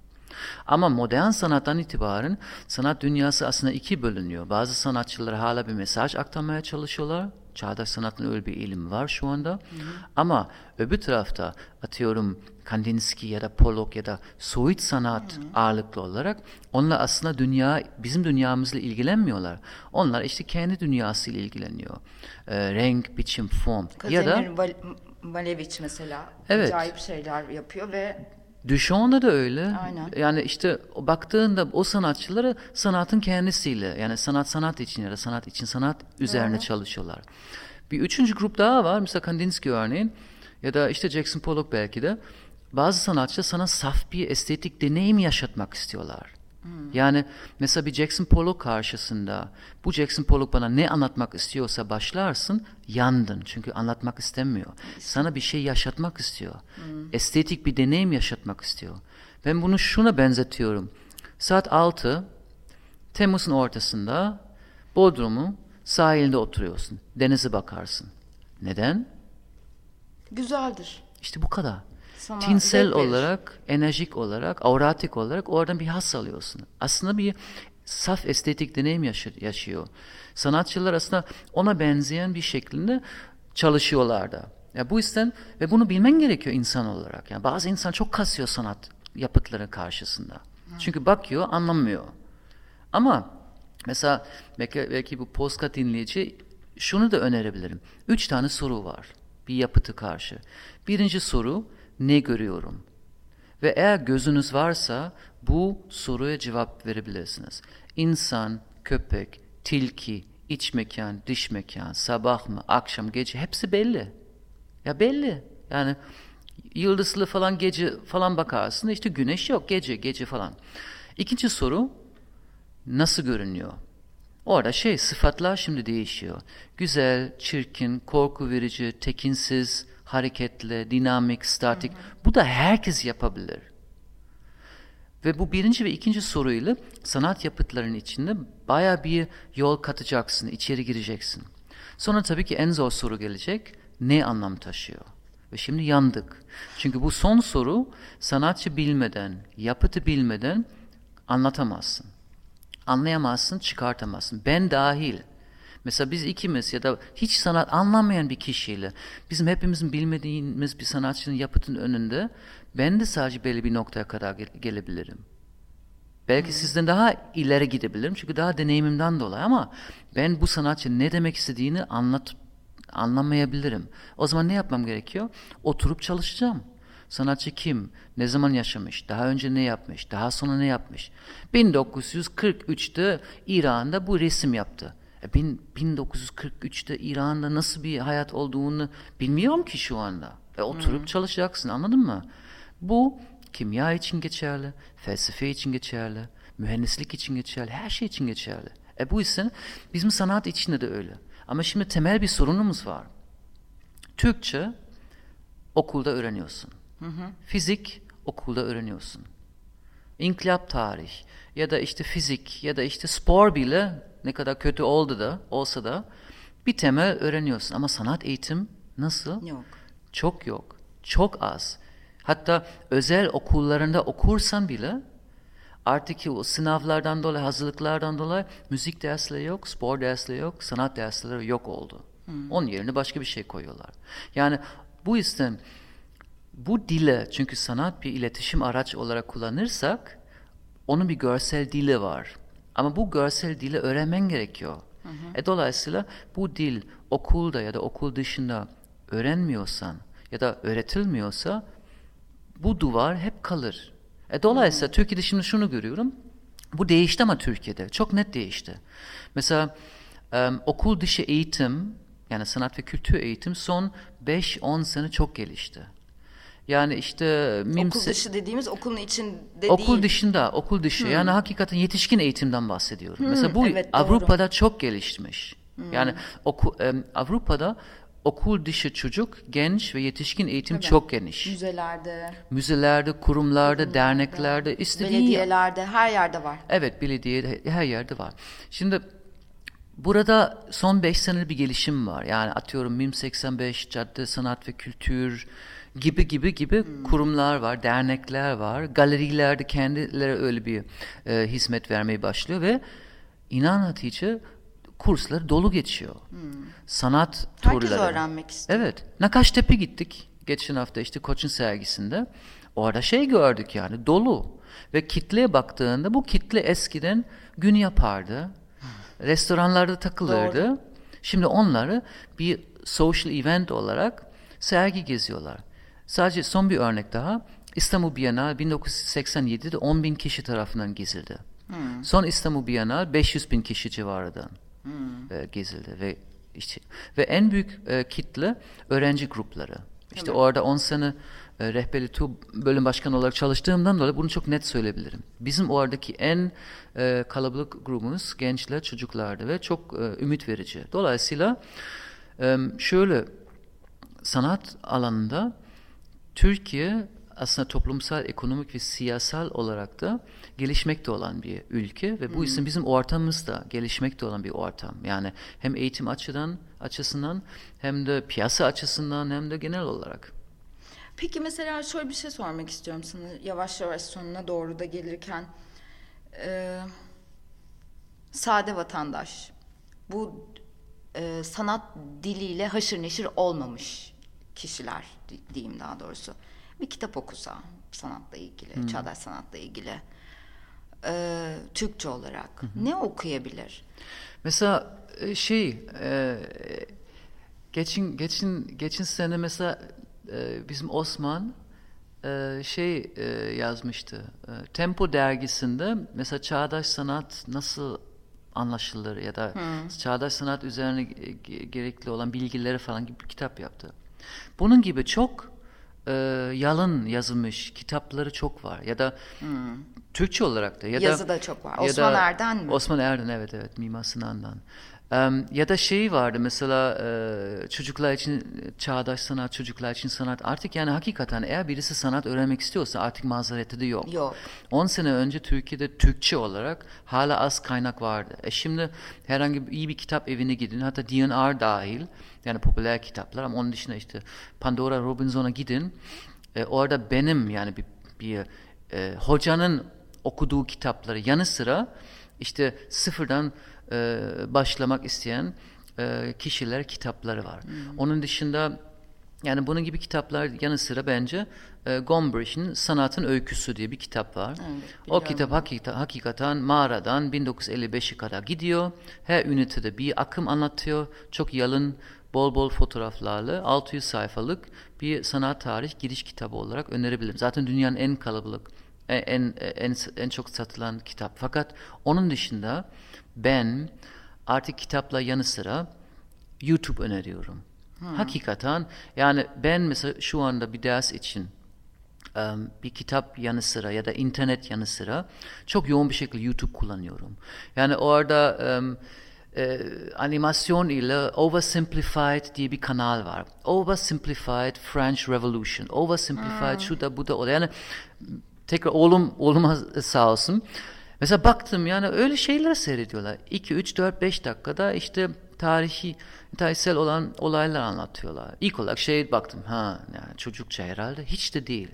Ama modern sanattan itibaren sanat dünyası aslında iki bölünüyor. Bazı sanatçılar hala bir mesaj aktarmaya çalışıyorlar. Çağdaş sanatın öyle bir eğilimi var şu anda. Ama öbür tarafta atıyorum Kandinsky ya da Pollock ya da soyut sanat ağırlıklı olarak onlar aslında dünya bizim dünyamızla ilgilenmiyorlar. Onlar işte kendi dünyasıyla ilgileniyor. Ee, renk, biçim, form ya da
Malevich mesela
Evet.
acayip şeyler yapıyor ve
Duchamp'da da öyle.
Aynen.
Yani işte baktığında o sanatçıları sanatın kendisiyle yani sanat sanat için ya da sanat için sanat üzerine çalışıyorlar. Bir üçüncü grup daha var. Mesela Kandinsky örneğin ya da işte Jackson Pollock belki de. Bazı sanatçı sana saf bir estetik deneyim yaşatmak istiyorlar. Yani mesela bir Jackson Pollock karşısında bu Jackson Pollock bana ne anlatmak istiyorsa başlarsın yandın. Çünkü anlatmak istemiyor. Sana bir şey yaşatmak istiyor. Estetik bir deneyim yaşatmak istiyor. Ben bunu şuna benzetiyorum. Saat 6 Temmuz'un ortasında Bodrum'u sahilde oturuyorsun. Denize bakarsın. Neden?
Güzeldir.
İşte bu kadar.
Sana
Tinsel
zevk
olarak, enerjik olarak, auratik olarak oradan bir haz alıyorsun. Aslında bir saf estetik deneyim yaşıyor. Sanatçılar aslında ona benzeyen bir şeklinde çalışıyorlar da. Ya bu yüzden ve bunu bilmen gerekiyor insan olarak. Yani bazı insan çok kasıyor sanat yapıtları karşısında. Çünkü bakıyor, anlamıyor. Ama mesela belki, belki bu podcast dinleyici şunu da önerebilirim. Üç tane soru var bir yapıtı karşı. Birinci soru ne görüyorum? Ve eğer gözünüz varsa bu soruya cevap verebilirsiniz. İnsan, köpek, tilki, iç mekan, dış mekan, sabah mı, akşam, gece hepsi belli. Ya belli. Yani yıldızlı falan gece falan bakarsın işte güneş yok gece gece falan. İkinci soru nasıl görünüyor? Orada şey sıfatlar şimdi değişiyor. Güzel, çirkin, korku verici, tekinsiz, hareketli, dinamik, statik. Bu da herkes yapabilir. Ve bu birinci ve ikinci soruyla sanat yapıtlarının içinde baya bir yol katacaksın, içeri gireceksin. Sonra tabii ki en zor soru gelecek. Ne anlam taşıyor? Ve şimdi yandık. Çünkü bu son soru sanatçı bilmeden, yapıtı bilmeden anlatamazsın. Anlayamazsın, çıkartamazsın. Ben dahil. Mesela biz ikimiz ya da hiç sanat anlamayan bir kişiyle bizim hepimizin bilmediğimiz bir sanatçının yapıtının önünde ben de sadece belli bir noktaya kadar gel- gelebilirim. Belki sizden daha ileri gidebilirim çünkü daha deneyimimden dolayı ama ben bu sanatçı ne demek istediğini anlat anlamayabilirim. O zaman ne yapmam gerekiyor? Oturup çalışacağım. Sanatçı kim? Ne zaman yaşamış? Daha önce ne yapmış? Daha sonra ne yapmış? 1943'te İran'da bu resim yaptı. E bin- 1943'te İran'da nasıl bir hayat olduğunu bilmiyorum ki şu anda. E oturup çalışacaksın anladın mı? Bu kimya için geçerli, felsefe için geçerli, mühendislik için geçerli, her şey için geçerli. E bu ise bizim sanat içinde de öyle. Ama şimdi temel bir sorunumuz var. Türkçe okulda öğreniyorsun. Fizik okulda öğreniyorsun. İnkılap tarih ya da işte fizik ya da işte spor bile ne kadar kötü oldu da olsa da bir temel öğreniyorsun. Ama sanat eğitim nasıl?
Yok.
Çok yok. Çok az. Hatta özel okullarında okursan bile artık o sınavlardan dolayı, hazırlıklardan dolayı müzik dersleri yok, spor dersleri yok, sanat dersleri yok oldu. Onun yerine başka bir şey koyuyorlar. Yani bu yüzden bu dile çünkü sanat bir iletişim araç olarak kullanırsak onun bir görsel dili var. Ama bu görsel dili öğrenmen gerekiyor. E dolayısıyla bu dil okulda ya da okul dışında öğrenmiyorsan ya da öğretilmiyorsa bu duvar hep kalır. E dolayısıyla Türkiye'de şimdi şunu görüyorum. Bu değişti ama Türkiye'de. Çok net değişti. Mesela em, okul dışı eğitim yani sanat ve kültür eğitim son 5-10 sene çok gelişti. Yani işte
Okul
MIMSE
dışı dediğimiz okulun içinde
okul
değil.
dışında, okul dışı. Yani hakikaten yetişkin eğitimden bahsediyorum. Mesela bu
evet, doğru.
Avrupa'da çok gelişmiş. Yani oku, Avrupa'da okul dışı çocuk, genç ve yetişkin eğitim çok geniş.
Müzelerde,
Müzelerde, kurumlarda, derneklerde, istediğin
belediyelerde, her yerde var.
Evet, belediye her yerde var. Şimdi burada son 5 senelik bir gelişim var. Yani atıyorum MİM 85, Cadde Sanat ve Kültür gibi gibi gibi kurumlar var, dernekler var. Galerilerde kendileri öyle bir e, hizmet vermeye başlıyor ve inan Hatice kursları dolu geçiyor. Sanat
Herkes
turları.
öğrenmek istiyor.
Evet. Nakaştepe gittik. Geçen hafta işte Koç'un sergisinde. Orada şey gördük yani dolu. Ve kitleye baktığında bu kitle eskiden gün yapardı. Restoranlarda takılırdı. Şimdi onları bir social event olarak sergi geziyorlar. Sadece son bir örnek daha. İstanbul Bienal 1987'de 10 bin kişi tarafından gezildi. Son İstanbul Bienal 500 bin kişi civarından e, gezildi ve işte ve en büyük e, kitle öğrenci grupları. İşte
Evet.
orada 10 sene e, rehberli TÜ bölüm başkanı olarak çalıştığımdan dolayı bunu çok net söyleyebilirim. Bizim oradaki en e, kalabalık grubumuz gençler, çocuklardı ve çok e, ümit verici. Dolayısıyla e, şöyle sanat alanında Türkiye aslında toplumsal, ekonomik ve siyasal olarak da gelişmekte olan bir ülke ve bu yüzden bizim ortamımız da gelişmekte olan bir ortam. Yani hem eğitim açıdan açısından hem de piyasa açısından hem de genel olarak.
Peki mesela şöyle bir şey sormak istiyorum sana yavaş yavaş sonuna doğru da gelirken. Ee, sade vatandaş bu e, sanat diliyle haşır neşir olmamış kişiler di- diyeyim daha doğrusu. Bir kitap okusa sanatla ilgili, çağdaş sanatla ilgili e, Türkçe olarak ne okuyabilir?
Mesela e, şey e, geçin geçin geçin sene mesela e, bizim Osman e, şey e, yazmıştı. E, Tempo dergisinde mesela çağdaş sanat nasıl anlaşılır ya da çağdaş sanat üzerine ge- gerekli olan bilgileri falan gibi bir kitap yaptı. Bunun gibi çok e, yalın yazılmış kitapları çok var ya da Türkçe olarak da ya
Yazı
da
da çok var. Osman
da-
Erden mi?
Osman Erden evet evet Mimar Sinan'dan. Ya da şey vardı mesela çocuklar için çağdaş sanat, çocuklar için sanat. Artık yani hakikaten eğer birisi sanat öğrenmek istiyorsa artık mazereti de yok.
Yok.
10 sene önce Türkiye'de Türkçe olarak hala az kaynak vardı. E şimdi herhangi bir iyi bir kitap evine gidin hatta D&R dahil yani popüler kitaplar ama onun dışında işte Pandora Robinson'a gidin. E, orada benim yani bir, bir e, hocanın okuduğu kitapları yanı sıra işte sıfırdan e, başlamak isteyen e, kişiler kitapları var. Onun dışında yani bunun gibi kitaplar yanı sıra bence e, Gombrich'in Sanatın Öyküsü diye bir kitap var. o
biliyorum.
kitap hakika, hakikaten mağaradan 1955'e kadar gidiyor. Her ünitede bir akım anlatıyor. Çok yalın, bol bol fotoğraflarla 600 sayfalık bir sanat tarih giriş kitabı olarak önerebilirim. Zaten dünyanın en kalabalık, en, en, en, en çok satılan kitap. Fakat onun dışında ben artık kitapla yanı sıra YouTube öneriyorum. Hakikaten yani ben mesela şu anda bir ders için bir kitap yanı sıra ya da internet yanı sıra çok yoğun bir şekilde YouTube kullanıyorum. Yani orada e, animasyon ile Oversimplified diye bir kanal var. Oversimplified French Revolution. Oversimplified şu da bu da o da. Yani tekrar oğlum oğluma sağ olsun. Mesela baktım yani öyle şeyler seyrediyorlar. 2 3 4 5 dakikada işte tarihi tarihsel olan olaylar anlatıyorlar. İlk olarak şey baktım ha yani çocukça herhalde hiç de değil.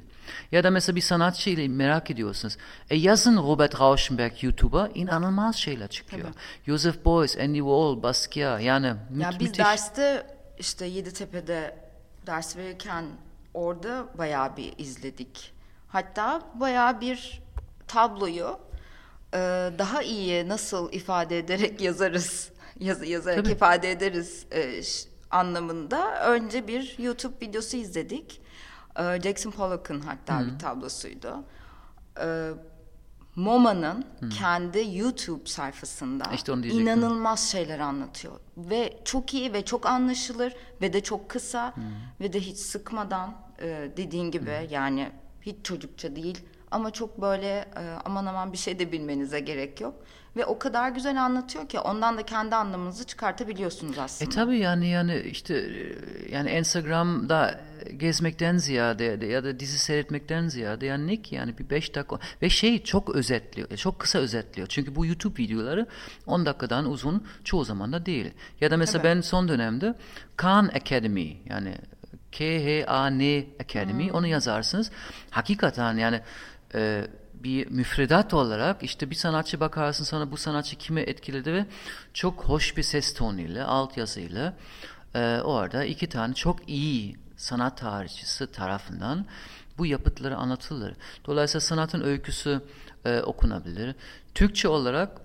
Ya da mesela bir sanatçı ile merak ediyorsunuz. E yazın Robert Rauschenberg YouTube'a inanılmaz şeyler çıkıyor. Joseph Beuys, Andy Warhol, Basquiat yani
Ya biz
müthiş.
derste işte Yeditepe'de ders verirken orada bayağı bir izledik. Hatta bayağı bir tabloyu daha iyi nasıl ifade ederek (laughs) yazarız, yaz, yazarak
Tabii.
ifade ederiz e, anlamında. Önce bir YouTube videosu izledik. E, Jackson Pollock'ın hatta bir tablosuydu. E, MoMA'nın kendi YouTube sayfasında
İşte onu
inanılmaz şeyler anlatıyor. Ve çok iyi ve çok anlaşılır ve de çok kısa ve de hiç sıkmadan e, dediğin gibi yani hiç çocukça değil ama çok böyle e, aman aman bir şey de bilmenize gerek yok. Ve o kadar güzel anlatıyor ki ondan da kendi anlamınızı çıkartabiliyorsunuz
E
aslında.
tabii yani yani işte e, yani Instagram'da gezmekten ziyade de- ya da dizi seyretmekten ziyade yani ne ki yani bir 5 dakika ve şey çok özetliyor e, çok kısa özetliyor. Çünkü bu YouTube videoları 10 dakikadan uzun çoğu zaman da değil. Ya da mesela
Tabii.
ben son dönemde Khan Academy yani K-H-A-N Academy onu yazarsınız. Hakikaten yani e, bir müfredat olarak işte bir sanatçı bakarsın sana bu sanatçı kimi etkiledi ve çok hoş bir ses tonuyla, altyazıyla e, orada iki tane çok iyi sanat tarihçisi tarafından bu yapıtları anlatılır. Dolayısıyla sanatın öyküsü e, okunabilir. Türkçe olarak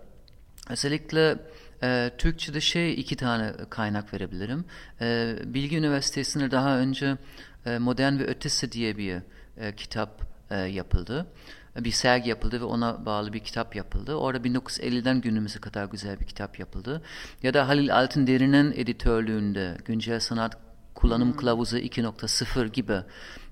özellikle e, Türkçe'de şey iki tane kaynak verebilirim. E, Bilgi Üniversitesi'nde daha önce e, Modern ve Ötesi diye bir e, kitap e, yapıldı. Bir sergi yapıldı ve ona bağlı bir kitap yapıldı. Orada 1950'den günümüze kadar güzel bir kitap yapıldı. Ya da Halil Altınderin'in editörlüğünde Güncel Sanat Kullanım Kılavuzu 2.0 gibi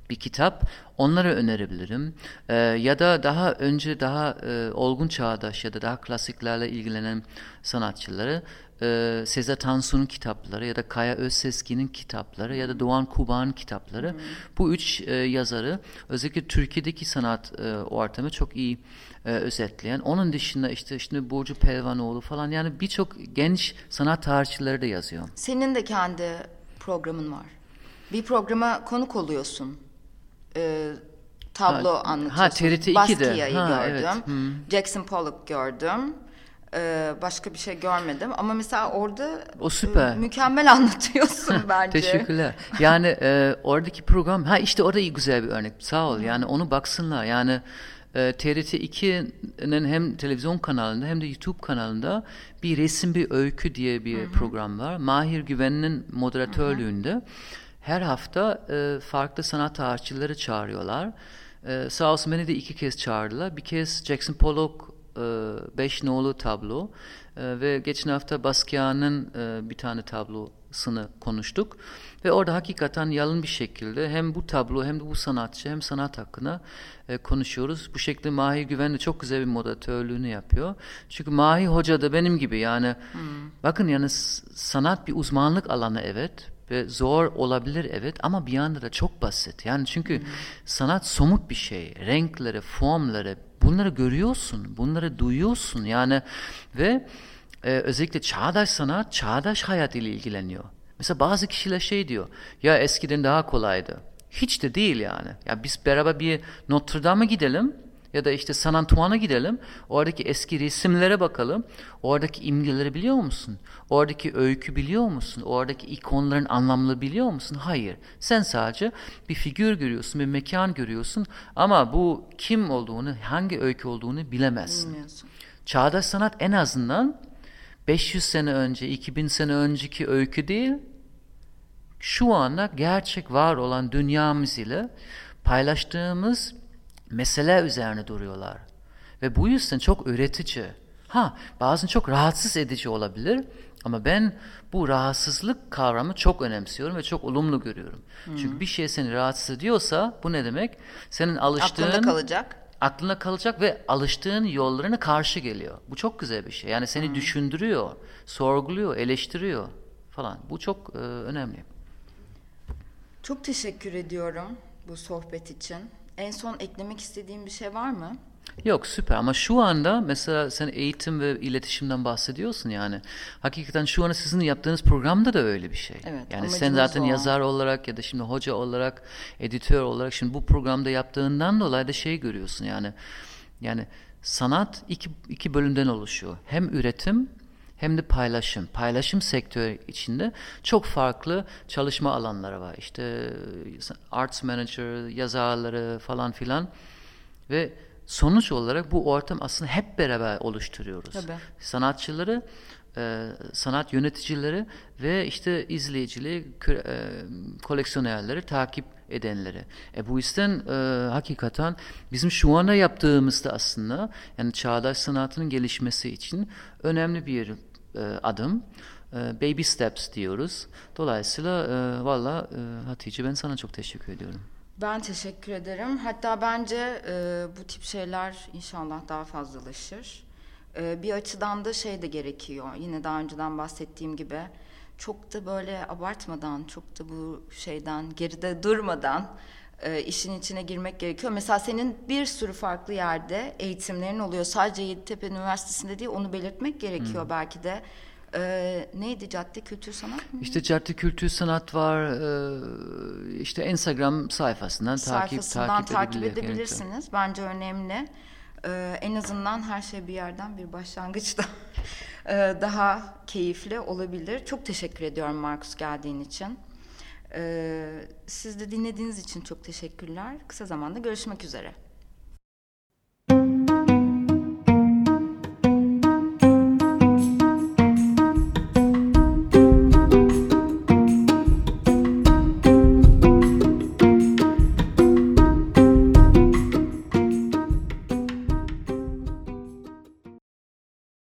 bir kitap. Onları önerebilirim. Ee, ya da daha önce daha e, olgun çağdaş ya da daha klasiklerle ilgilenen sanatçıları e, Sezer Tansu'nun kitapları ya da Kaya Özseski'nin kitapları ya da Doğan Kuba'nın kitapları. Bu üç e, yazarı özellikle Türkiye'deki sanat e, ortamı çok iyi e, özetleyen. Onun dışında işte şimdi Burcu Pelvanoğlu falan yani birçok genç sanat tarihçileri de yazıyor.
Senin de kendi programın var. Bir programa konuk oluyorsun. Ee, tablo
Ha,
anlatıyorsun.
ha, TRT 2'de.
Basquiat'yı
Ha,
gördüm.
evet.
Jackson Pollock gördüm. Ee, başka bir şey görmedim ama mesela orada
O süper.
e, mükemmel (laughs) anlatıyorsun bence.
Teşekkürler. Yani e, oradaki program, ha işte orada iyi güzel bir örnek. Sağ ol. Yani onu baksınlar. Yani e, TRT 2'nin hem televizyon kanalında hem de YouTube kanalında bir resim bir öykü diye bir program var. Mahir Güven'in moderatörlüğünde her hafta e, farklı sanat tarihçileri çağırıyorlar. E, sağ olsun beni de iki kez çağırdılar. Bir kez Jackson Pollock e, beş nolu tablo e, ve geçen hafta Basquiat'ın e, bir tane tablosunu konuştuk ve orada hakikaten yalın bir şekilde hem bu tablo hem de bu sanatçı hem sanat hakkında e, konuşuyoruz. Bu şekilde Mahir Güven de çok güzel bir moderatörlüğünü yapıyor. Çünkü Mahir Hoca da benim gibi yani bakın yani sanat bir uzmanlık alanı evet ve zor olabilir evet ama bir yanda da çok basit. Yani çünkü sanat somut bir şey. Renkleri, formları bunları görüyorsun, bunları duyuyorsun. Yani ve e, özellikle çağdaş sanat, çağdaş hayat ile ilgileniyor. Mesela bazı kişiler şey diyor, ya eskiden daha kolaydı. Hiç de değil yani. Ya biz beraber bir Notre Dame'a gidelim ya da işte San Antoine'a gidelim. Oradaki eski resimlere bakalım. Oradaki imgeleri biliyor musun? Oradaki öykü biliyor musun? Oradaki ikonların anlamını biliyor musun? Hayır. Sen sadece bir figür görüyorsun, bir mekan görüyorsun ama bu kim olduğunu, hangi öykü olduğunu bilemezsin.
Bilmiyorsun.
Çağdaş sanat en azından 500 sene önce, 2000 sene önceki öykü değil, şu anda gerçek var olan dünyamız ile paylaştığımız mesele üzerine duruyorlar. Ve bu yüzden çok üretici. Ha bazen çok rahatsız edici olabilir ama ben bu rahatsızlık kavramı çok önemsiyorum ve çok olumlu görüyorum. Çünkü bir şey seni rahatsız ediyorsa bu ne demek? Senin alıştığın
Aklında kalacak.
aklına kalacak ve alıştığın yollarına karşı geliyor. Bu çok güzel bir şey. Yani seni düşündürüyor, sorguluyor, eleştiriyor falan. Bu çok e, önemli.
Çok teşekkür ediyorum bu sohbet için. En son eklemek istediğim bir şey var mı?
Yok süper ama şu anda mesela sen eğitim ve iletişimden bahsediyorsun yani. Hakikaten şu anda sizin yaptığınız programda da öyle bir şey.
Evet,
yani sen zaten
o.
yazar olarak ya da şimdi hoca olarak, editör olarak şimdi bu programda yaptığından dolayı da şey görüyorsun yani. Yani sanat iki, iki bölümden oluşuyor. Hem üretim hem de paylaşım. Paylaşım sektörü içinde çok farklı çalışma alanları var. İşte arts manager, yazarları falan filan ve sonuç olarak bu ortam aslında hep beraber oluşturuyoruz.
Tabii.
Sanatçıları, e, sanat yöneticileri ve işte izleyicileri, e, koleksiyonerleri takip edenleri. E bu yüzden e, hakikaten bizim şu anda yaptığımızda aslında yani çağdaş sanatının gelişmesi için önemli bir e, adım. E, baby steps diyoruz. Dolayısıyla e, valla e, Hatice ben sana çok teşekkür ediyorum.
Ben teşekkür ederim. Hatta bence e, bu tip şeyler inşallah daha fazlalaşır. E, bir açıdan da şey de gerekiyor. Yine daha önceden bahsettiğim gibi çok da böyle abartmadan, çok da bu şeyden geride durmadan e, işin içine girmek gerekiyor. Mesela senin bir sürü farklı yerde eğitimlerin oluyor. Sadece Yeditepe Üniversitesi'nde değil, onu belirtmek gerekiyor belki de. E, neydi? Cadde Kültür Sanat mı?
İşte Cadde Kültür Sanat var. e, işte Instagram sayfasından takip
sayfasından
takip,
takip
edebilir-
edebilirsiniz. Bence önemli. Ee, en azından her şey bir yerden bir başlangıçta (laughs) ee, daha keyifli olabilir. Çok teşekkür ediyorum Markus geldiğin için. Ee, siz de dinlediğiniz için çok teşekkürler. Kısa zamanda görüşmek üzere.